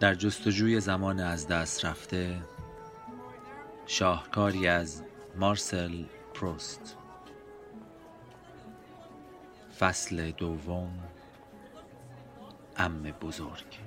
در جستجوی زمان از دست رفته شاهکاری از مارسل پروست. فصل دوم ام بزرگ.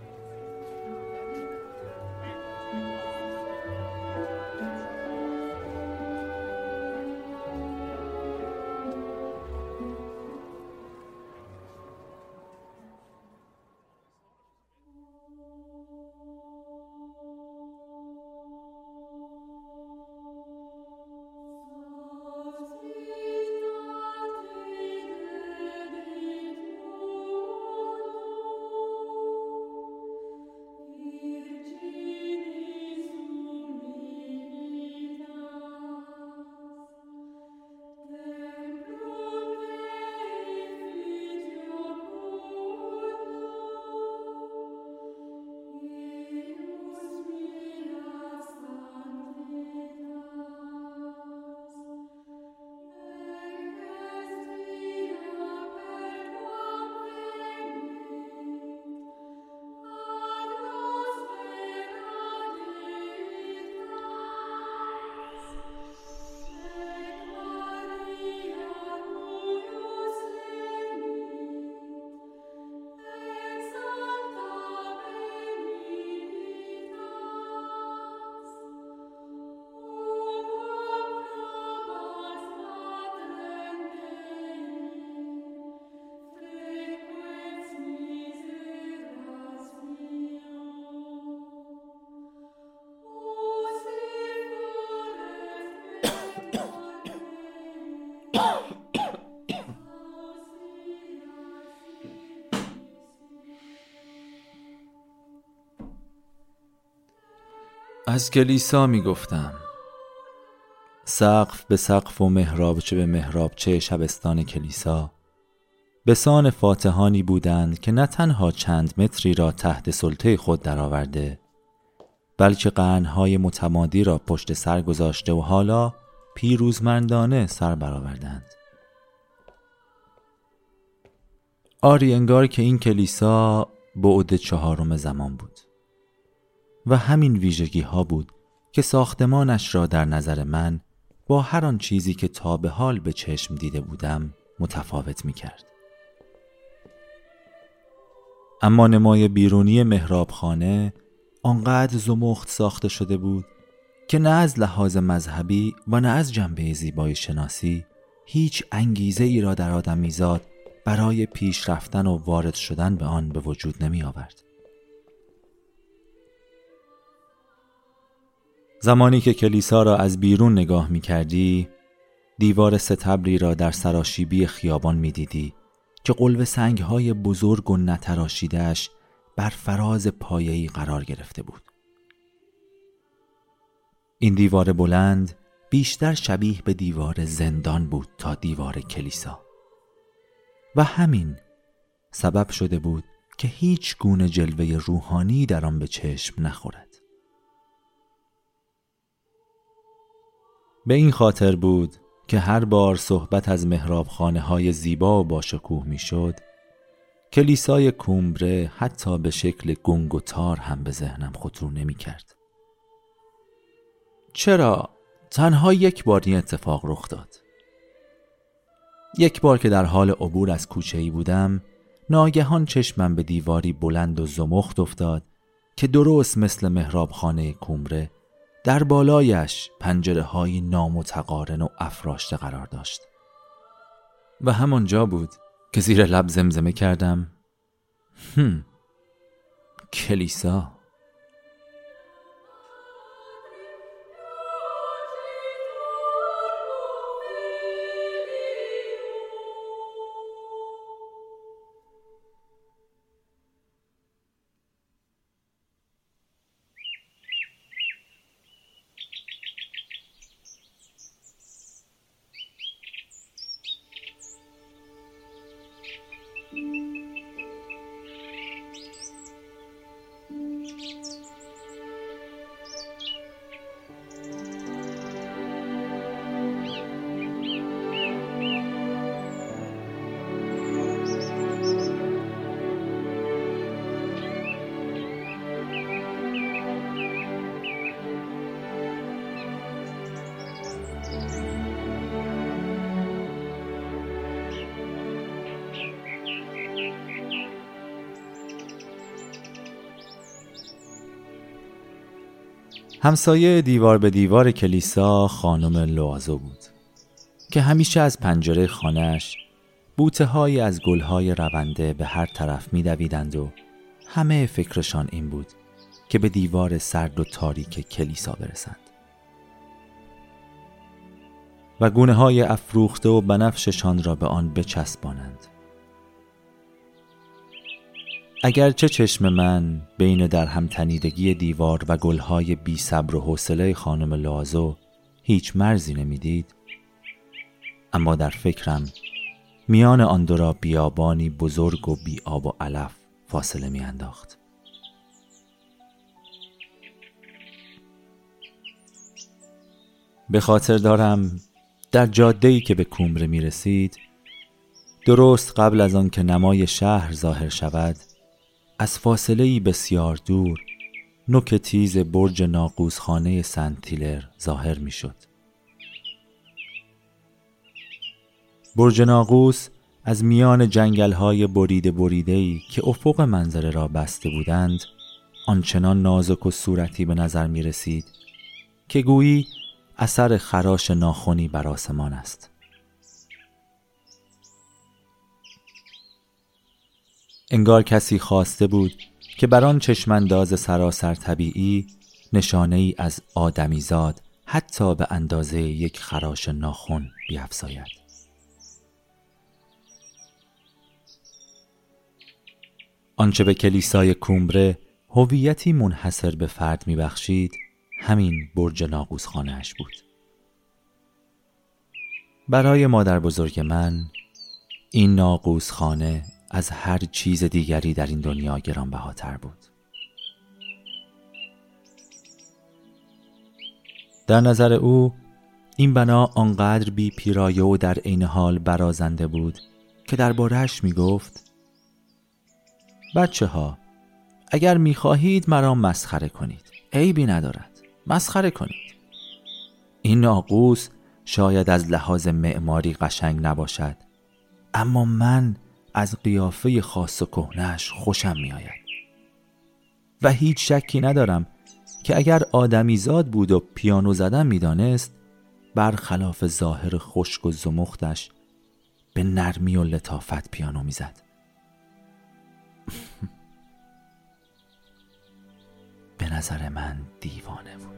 از کلیسا می گفتم سقف به سقف و محرابچه به محرابچه شبستان کلیسا. به سان فاتحانی بودند که نه تنها چند متری را تحت سلطه خود درآورده بلکه قرنهای متمادی را پشت سر گذاشته و حالا پیروزمندانه سر برآوردند. آری انگار که این کلیسا بعد چهارم زمان بود. و همین ویژگی ها بود که ساختمانش را در نظر من با هر آن چیزی که تا به حال به چشم دیده بودم متفاوت می کرد. اما نمای بیرونی محرابخانه آنقدر زمخت ساخته شده بود که نه از لحاظ مذهبی و نه از جنبه زیبایی شناسی هیچ انگیزه ای را در آدم میزاد برای پیش رفتن و وارد شدن به آن به وجود نمی آورد. زمانی که کلیسا را از بیرون نگاه می کردی دیوار ستبری را در سراشیبی خیابان می دیدی که قلب های بزرگ و نتراشیدهش بر فراز پایه‌ای قرار گرفته بود. این دیوار بلند بیشتر شبیه به دیوار زندان بود تا دیوار کلیسا. و همین سبب شده بود که هیچ گونه جلوه روحانی در آن به چشم نخورد. به این خاطر بود که هر بار صحبت از خانه های زیبا و باشکوه می شد کلیسای کومبره حتی به شکل گنگ و تار هم به ذهنم خطور نمی کرد. چرا؟ تنها یک بار این اتفاق رخ داد. یک بار که در حال عبور از کوچه ای بودم ناگهان چشمم به دیواری بلند و زمخت افتاد که درست مثل خانه کومبره در بالایش پنجره های نامتقارن و افراشته قرار داشت. و همانجا بود که زیر لب زمزمه کردم. هم کلیسا؟ همسایه دیوار به دیوار کلیسا خانم لوازو بود که همیشه از پنجره خانهش بوته های از گلهای رونده به هر طرف میدویدند و همه فکرشان این بود که به دیوار سرد و تاریک کلیسا برسند. و گونه های افروخته و بنفششان را به آن بچسبانند. اگرچه چشم من بین در هم تنیدگی دیوار و گلهای بی صبر و حوصله خانم لازو هیچ مرزی نمی‌دید اما در فکرم میان آن دو را بیابانی بزرگ و بی آب و علف فاصله میانداخت. به خاطر دارم در جاده که به کومره می رسید درست قبل از آن که نمای شهر ظاهر شود از فاصله بسیار دور نوک تیز برج ناقوسخانه سنتیلر ظاهر می شد. برج ناقوس از میان جنگل های بریده بریده که افق منظره را بسته بودند آنچنان نازک و صورتی به نظر می رسید که گویی اثر خراش ناخونی بر آسمان است انگار کسی خواسته بود که بر آن چشمانداز سراسر طبیعی نشانه ای از آدمیزاد حتی به اندازه یک خراش ناخن بیافزاید آنچه به کلیسای کومبره هویتی منحصر به فرد میبخشید همین برج ناقوس خانهش بود. برای مادر بزرگ من این ناقوس خانه از هر چیز دیگری در این دنیا گرانبهاتر بود. در نظر او این بنا آنقدر بی پیرایه و در عین حال برازنده بود که دربارهش می گفت بچه ها اگر می خواهید مرا مسخره کنید. عیبی ندارد. مسخره کنید. این ناقوس شاید از لحاظ معماری قشنگ نباشد اما من از قیافه خاص و کهنش خوشم میآید. و هیچ شکی ندارم که اگر آدمی زاد بود و پیانو زدن می‌دانست برخلاف ظاهر خشک و زمختش به نرمی و لطافت پیانو می‌زد. به نظر من دیوانه بود.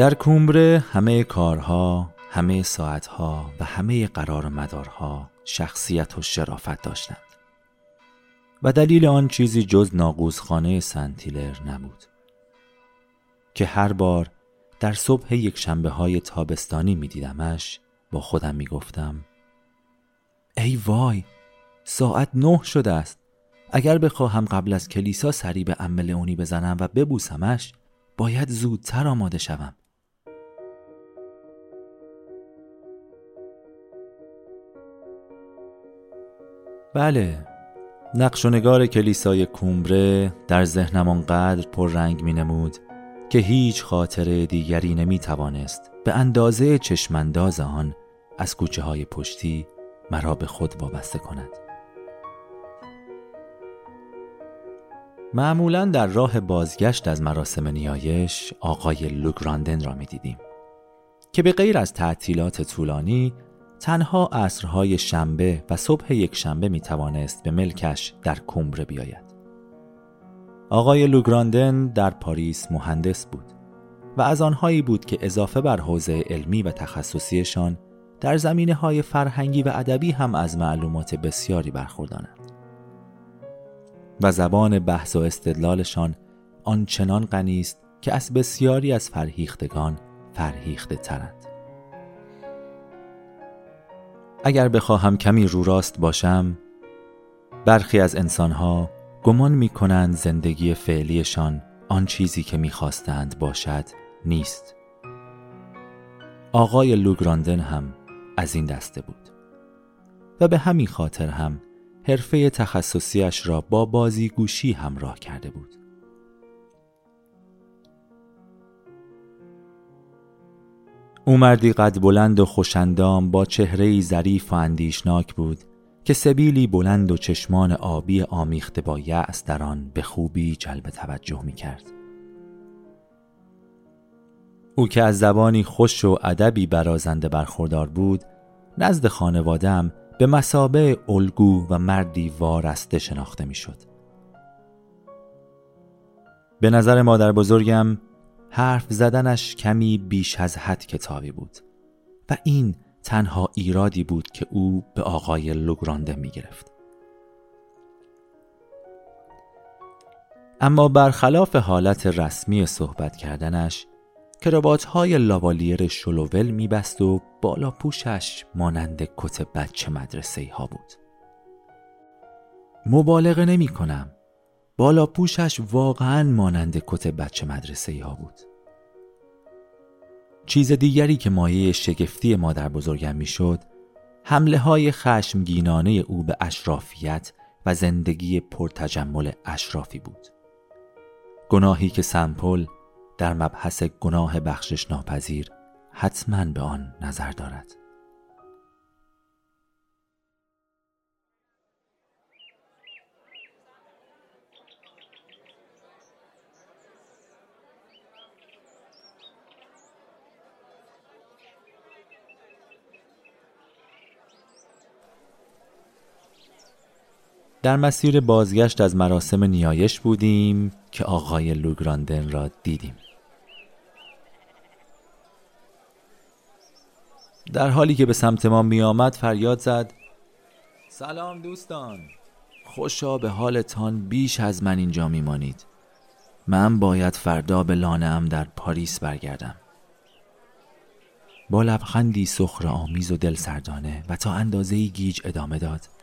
در کومبره همه کارها، همه ساعتها و همه قرار مدارها شخصیت و شرافت داشتند. و دلیل آن چیزی جز ناقوزخانه سنتیلر نبود که هر بار در صبح یک شنبه های تابستانی می دیدمش با خودم می گفتم ای وای ساعت نه شده است. اگر بخواهم قبل از کلیسا سری به ام اونی بزنم و ببوسمش باید زودتر آماده شوم. بله. نقش و نگار کلیسای کومبره در ذهنم آنقدر پر رنگ می نمود که هیچ خاطره دیگری نمی توانست به اندازه چشمانداز آن از کوچه های پشتی مرا به خود وابسته کند. معمولا در راه بازگشت از مراسم نیایش آقای لوگراندن را می دیدیم که به غیر از تعطیلات طولانی تنها عصرهای شنبه و صبح یک شنبه می توانست به ملکش در کمبره بیاید. آقای لوگراندن در پاریس مهندس بود و از آنهایی بود که اضافه بر حوزه علمی و تخصصیشان در زمینه های فرهنگی و ادبی هم از معلومات بسیاری برخوردانند و زبان بحث و استدلالشان آنچنان غنی است که از بسیاری از فرهیختگان فرهیخته ترند اگر بخواهم کمی رو راست باشم برخی از انسانها گمان می کنند زندگی فعلیشان آن چیزی که می‌خواستند باشد نیست. آقای لوگراندن هم از این دسته بود. و به همین خاطر هم حرفه تخصصیش را با بازیگوشی همراه کرده بود. او مردی قد بلند و خوشندام با چهره ظریف و اندیشناک بود که سبیلی بلند و چشمان آبی آمیخته با یأس در آن به خوبی جلب توجه می کرد. او که از زبانی خوش و ادبی برازنده برخوردار بود نزد خانوادم به مسابه الگو و مردی وارسته شناخته می‌شد. به نظر مادر بزرگم حرف زدنش کمی بیش از حد کتابی بود و این تنها ایرادی بود که او به آقای لوگرانده می گرفت. اما برخلاف حالت رسمی صحبت کردنش کراوات های لاوالیر شلوول میبست و بالا پوشش مانند کت بچه مدرسه ها بود. مبالغه نمی کنم. بالا پوشش واقعا مانند کت بچه مدرسه ها بود. چیز دیگری که مایه شگفتی مادر بزرگم می‌شد حمله های خشمگینانه او به اشرافیت و زندگی پرتجمل اشرافی بود. گناهی که سمپل در مبحث گناه بخشش ناپذیر حتما به آن نظر دارد. در مسیر بازگشت از مراسم نیایش بودیم که آقای لوگراندن را دیدیم. در حالی که به سمت ما می آمد فریاد زد سلام دوستان خوشا به حالتان بیش از من اینجا می مانید من باید فردا به لانه در پاریس برگردم. با لبخندی سخر آمیز و دل سردانه و تا اندازه گیج ادامه داد.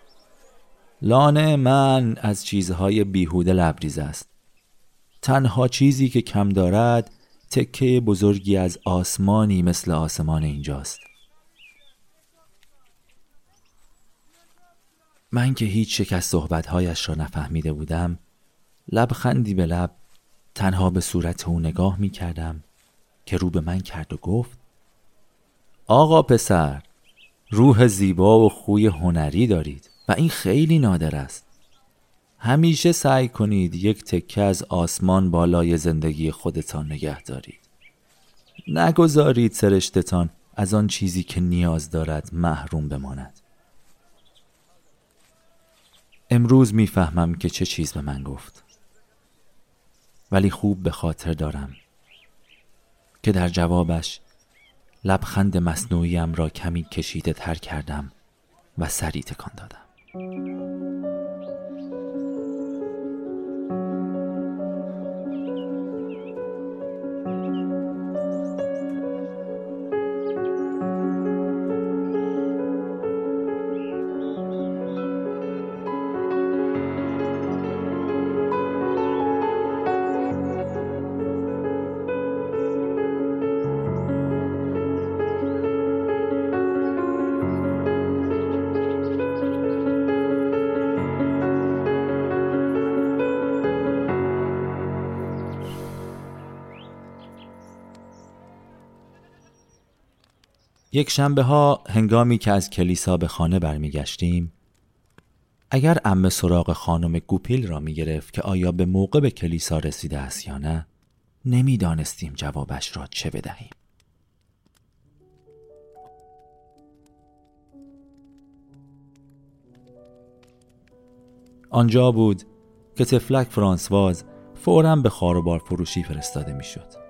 لانه من از چیزهای بیهوده لبریز است. تنها چیزی که کم دارد تکه بزرگی از آسمانی مثل آسمان اینجاست. من که هیچ یک از صحبتهایش را نفهمیده بودم لبخندی به لب تنها به صورت او نگاه می کردم که رو به من کرد و گفت آقا پسر روح زیبا و خوی هنری دارید. و این خیلی نادر است. همیشه سعی کنید یک تکه از آسمان بالای زندگی خودتان نگه دارید. نگذارید سرشتتان از آن چیزی که نیاز دارد محروم بماند. امروز می‌فهمم که چه چیز به من گفت. ولی خوب به خاطر دارم که در جوابش لبخند مصنوعیم را کمی کشیده تر کردم و سری تکان دادم. Thank you. یک شنبه ها هنگامی که از کلیسا به خانه برمیگشتیم اگر ام سراغ خانم گوپیل را می گرفت که آیا به موقع به کلیسا رسیده است یا نه نمی‌دانستیم جوابش را چه بدهیم آنجا بود که تفلک فرانسواز فورا به خاروبار فروشی فرستاده می‌شد.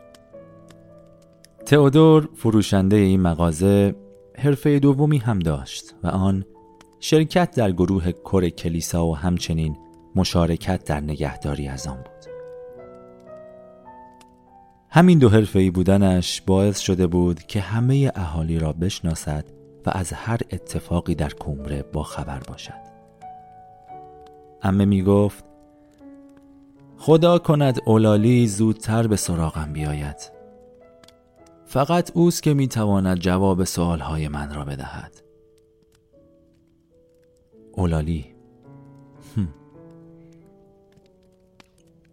تئودور فروشنده این مغازه حرفه دومی هم داشت و آن شرکت در گروه کر کلیسا و همچنین مشارکت در نگهداری از آن بود. همین دو حرفه‌ای بودنش باعث شده بود که همه اهالی را بشناسد و از هر اتفاقی در کومره با خبر باشد. امه می گفت خدا کند اولالی زودتر به سراغم بیاید. فقط اوست که می تواند جواب سوالهای من را بدهد. اولالی.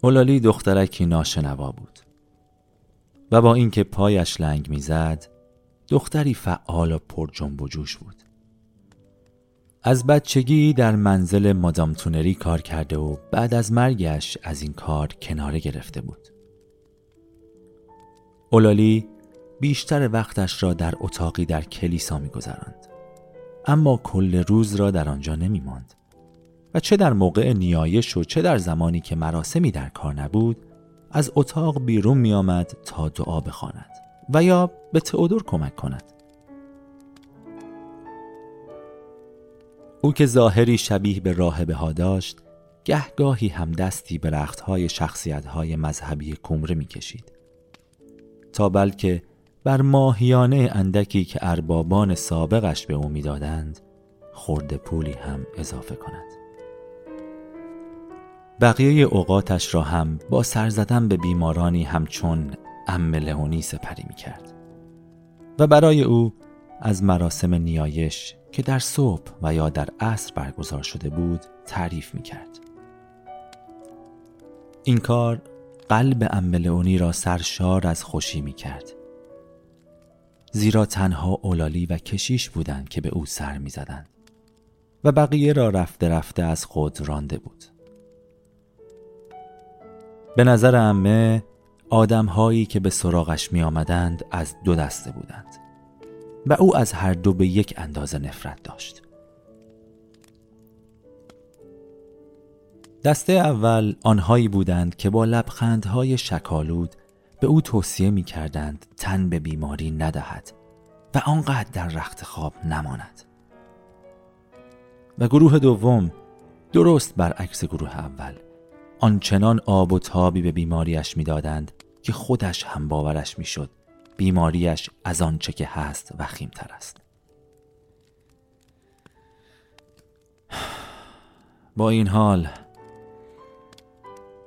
اولالی دخترکی ناشنوا بود و با اینکه پایش لنگ می‌زد دختری فعال و پر جنب و جوش بود. از بچگی در منزل مادام تونری کار کرده و بعد از مرگش از این کار کناره گرفته بود. اولالی بیشتر وقتش را در اتاقی در کلیسا میگذراند. اما کل روز را در آنجا نمی ماند و چه در موقع نیایش و چه در زمانی که مراسمی در کار نبود از اتاق بیرون می آمد تا دعا بخواند و یا به تئودور کمک کند. او که ظاهری شبیه به راهبه ها داشت گهگاهی هم دستی به رختهای شخصیت های مذهبی کمره می کشید تا بلکه بر ماهیانه اندکی که اربابان سابقش به او می‌دادند خورده پولی هم اضافه کند بقیه اوقاتش را هم با سر زدن به بیمارانی همچون ام لئونی سپری می و برای او از مراسم نیایش که در صبح و یا در عصر برگزار شده بود تعریف می کرد. این کار قلب ام لئونی را سرشار از خوشی می کرد زیرا تنها اولالی و کشیش بودند که به او سر می زدند و بقیه را رفته رفته از خود رانده بود. به نظر امه آدم هایی که به سراغش می آمدند از دو دسته بودند و او از هر دو به یک اندازه نفرت داشت. دسته اول آنهایی بودند که با لبخندهای شکالود به او توصیه می کردند تن به بیماری ندهد و آنقدر در رخت خواب نماند. و گروه دوم درست برعکس گروه اول آنچنان آب و تابی به بیماریش می‌دادند که خودش هم باورش می‌شد بیماریش از آنچه که هست وخیمتر است. با این حال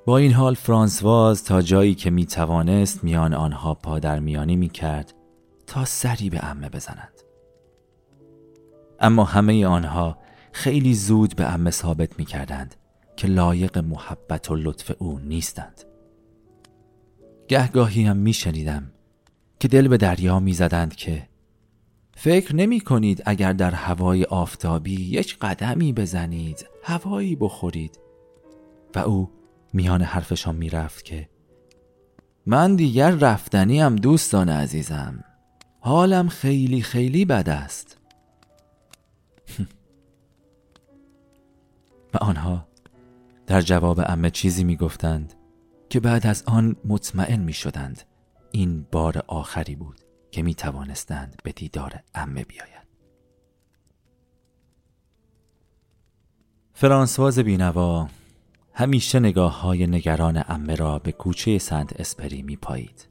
با این حال فرانسواز تا جایی که می توانست میان آنها پادر میانی می کرد تا سری به امه بزنند. اما همه آنها خیلی زود به امه ثابت می کردند که لایق محبت و لطف او نیستند. گهگاهی هم می شنیدم که دل به دریا می زدند که فکر نمی کنید اگر در هوای آفتابی یک قدمی بزنید هوایی بخورید. و او میان حرفشان می‌رفت که من دیگر رفتنی هم دوستان عزیزم. حالم خیلی خیلی بد است. و آنها در جواب امه چیزی می‌گفتند که بعد از آن مطمئن می شدند این بار آخری بود که می توانستند به دیدار امه بیاید. فرانسواز بینوا همیشه نگاه های نگران امه را به کوچه سنت اسپری می پایید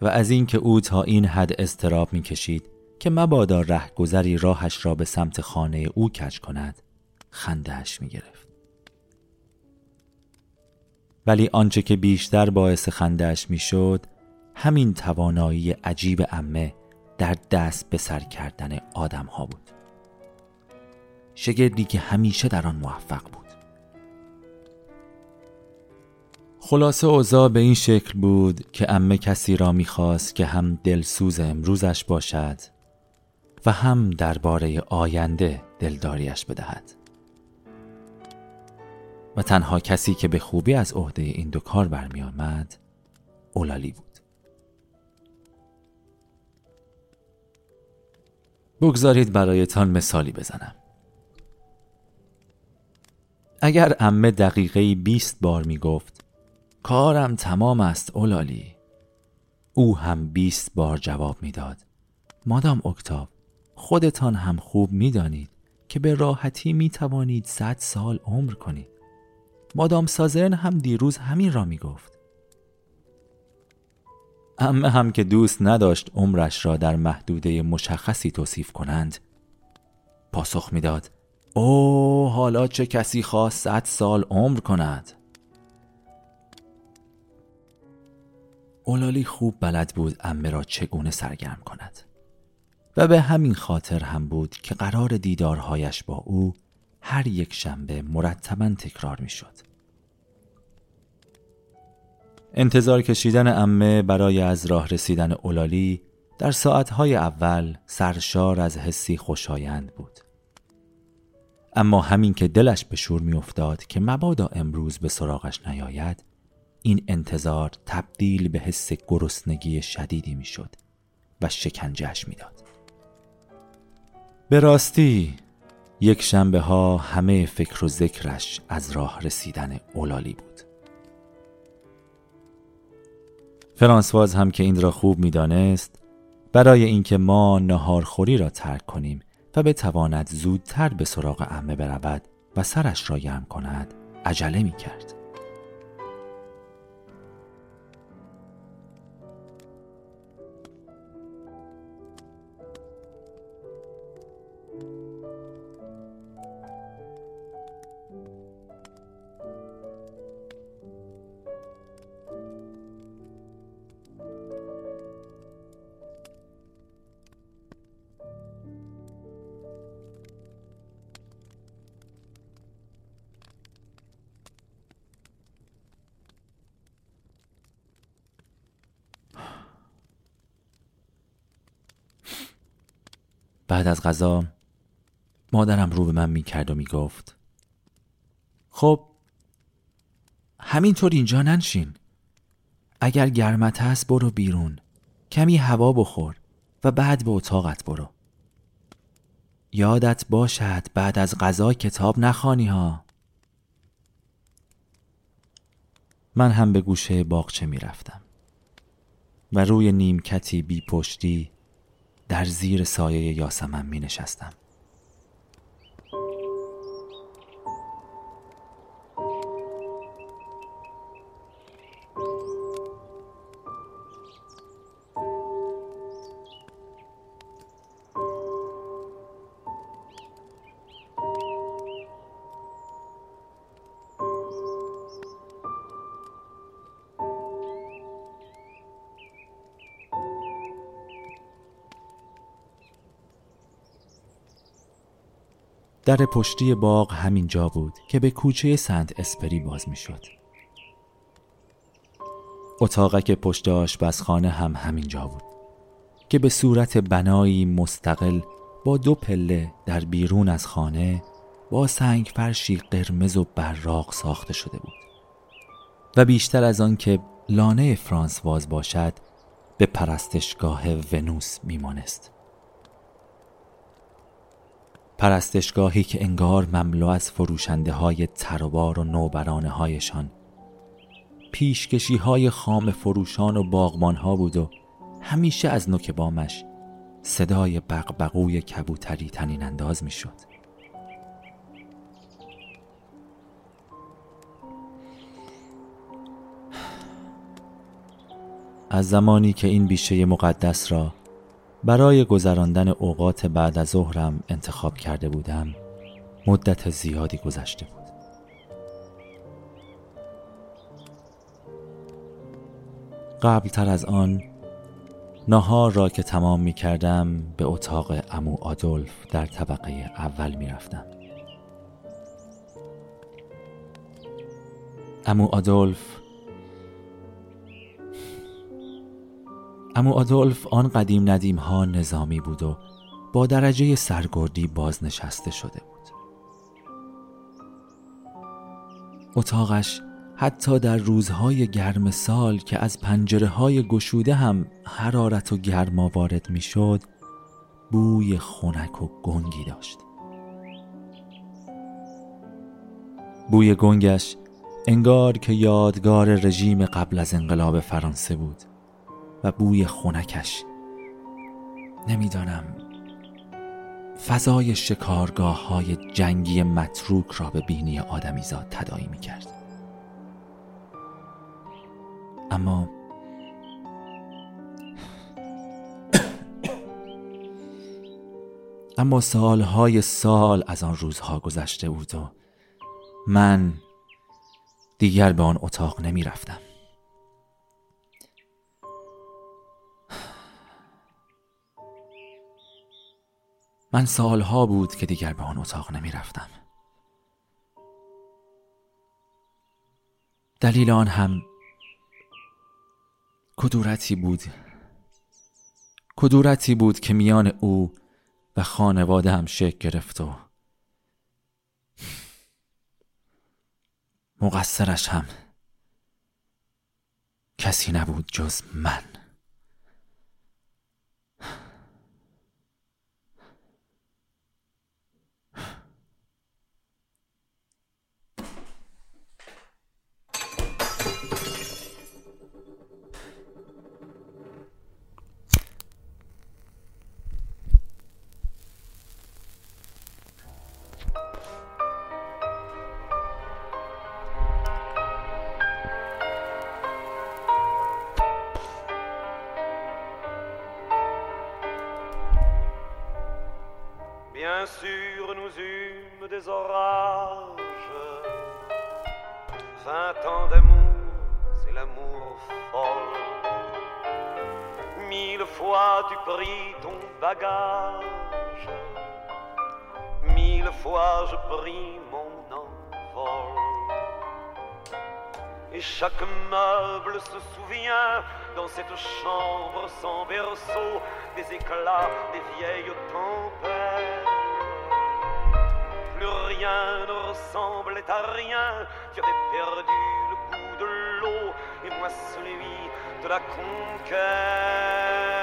و از اینکه او تا این حد استراب می کشید که مبادا گذری راهش را به سمت خانه او کج کند خندهش می گرفت. ولی آنچه که بیشتر باعث خندهش می‌شد همین توانایی عجیب امه در دست به سر کردن آدم ها بود. شگردی که همیشه در آن موفق بود. خلاصه اوضاع به این شکل بود که امه کسی را می‌خواست که هم دلسوز امروزش باشد و هم درباره آینده دلداریش بدهد. و تنها کسی که به خوبی از عهده این دو کار برمی آمد اولالی بود. بگذارید برایتان مثالی بزنم. اگر امه دقیقه بیست بار می گفت کارم تمام است اولالی. او هم بیست بار جواب می‌داد. مادام اکتاو خودتان هم خوب می‌دانید که به راحتی می توانید صد سال عمر کنید. مادام سازرن هم دیروز همین را می گفت امه هم که دوست نداشت عمرش را در محدوده مشخصی توصیف کنند پاسخ می‌داد او حالا چه کسی خواست صد سال عمر کند؟ اولالی خوب بلد بود امه را چگونه سرگرم کند و به همین خاطر هم بود که قرار دیدارهایش با او هر یک شنبه مرتبا تکرار می شد. انتظار کشیدن امه برای از راه رسیدن اولالی در ساعتهای اول سرشار از حسی خوشایند بود. اما همین که دلش به شور میافتاد که مبادا امروز به سراغش نیاید این انتظار تبدیل به حس گرسنگی شدیدی می‌شد و شکنجهش می‌داد. به راستی یک شنبه ها همه فکر و ذکرش از راه رسیدن اولالی بود فرانسواز هم که این را خوب می‌دانست برای اینکه ما نهارخوری را ترک کنیم و بتواند زودتر به سراغ عمه برود و سرش را گرم کند عجله می کرد. بعد از غذا مادرم رو به من می‌کرد و می‌گفت خب همینطور اینجا ننشین. اگر گرمت هست برو بیرون. کمی هوا بخور و بعد به اتاقت برو. یادت باشد بعد از غذا کتاب نخوانی ها. من هم به گوشه باغچه می‌رفتم و روی نیمکتی بی پشتی در زیر سایه یاسمن می نشستم. در پشتی باغ همین جا بود که به کوچه سنت اسپری باز می شد. اتاقک پشت آشپزخانه هم همین جا بود که به صورت بنایی مستقل با دو پله در بیرون از خانه با سنگ فرشی قرمز و براق ساخته شده بود و بیشتر از آن که لانه فرانس واز باشد به پرستشگاه ونوس میمانست. پرستشگاهی که انگار مملو از فروشنده های تروار و نوبرانه هایشان پیشکشی های خام فروشان و باغمان ها بود و همیشه از نوک بامش صدای بقبقوی کبوتری تنین انداز می شد. از زمانی که این بیشه مقدس را برای گذراندن اوقات بعد از ظهرم انتخاب کرده بودم مدت زیادی گذشته بود قبل تر از آن نهار را که تمام می کردم به اتاق امو آدولف در طبقه اول می رفتم. امو آدولف امو آدولف آن قدیم ندیم ها نظامی بود و با درجه سرگردی بازنشسته شده بود. اتاقش حتی در روزهای گرم سال که از پنجره های گشوده هم حرارت و گرما وارد می شد بوی خنک و گنگی داشت. بوی گنگش انگار که یادگار رژیم قبل از انقلاب فرانسه بود. و بوی خونکش. نمی‌دانم. فضای شکارگاه های جنگی متروک را به بینی آدمیزاد تدایی می کرد اما اما سالهای سال از آن روزها گذشته بود و من دیگر به آن اتاق نمی رفتم من سالها بود که دیگر به آن اتاق نمی رفتم دلیل آن هم کدورتی بود کدورتی بود که میان او و خانواده هم شکل گرفت و مقصرش هم کسی نبود جز من. Je pris mon envol. Et chaque meuble se souvient dans cette chambre sans berceau des éclats des vieilles tempêtes. Plus rien ne ressemblait à rien, tu avais perdu le goût de l'eau et moi celui de la conquête.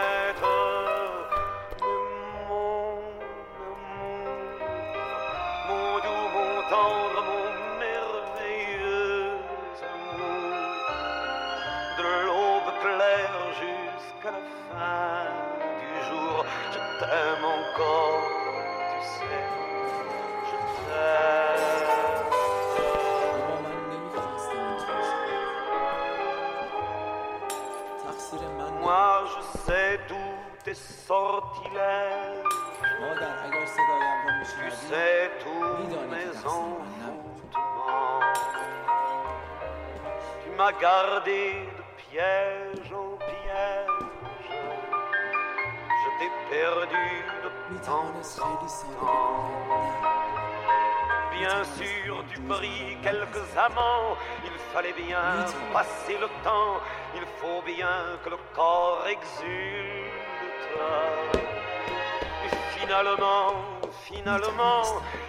sortilège. Tu sais tous mes envoûtements. Tu m'as gardé de piège en piège. Je t'ai perdu de temps en temps. Bien sûr, tu pris quelques amants. Il fallait bien passer le temps. Il faut bien que le corps exulte. Finalement, finalement,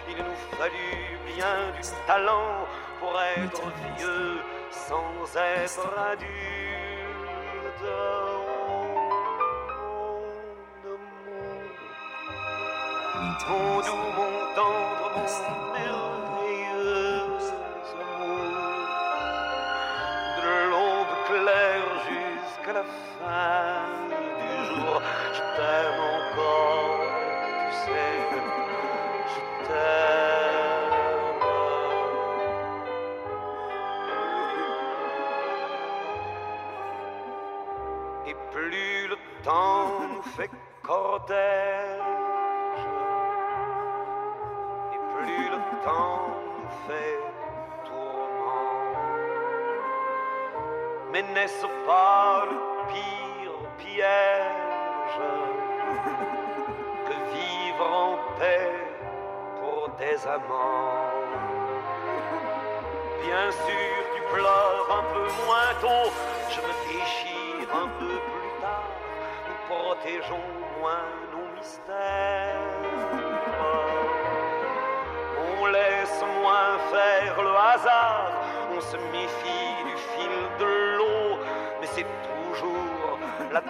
il nous fallut bien du talent pour être vieux sans être adulte. Oh. Mon doux, mon tendre, mon merveilleux amour. De l'aube claire jusqu'à la fin Et plus le temps nous fait cortège, et plus le temps nous fait tourment. Mais n'est-ce pas le pire piège Bien sûr, tu pleures un peu moins tôt, je me déchire un peu plus tard, nous protégeons moins nos mystères. On laisse moins faire le hasard, on se méfie du fil de l'eau, mais c'est toujours la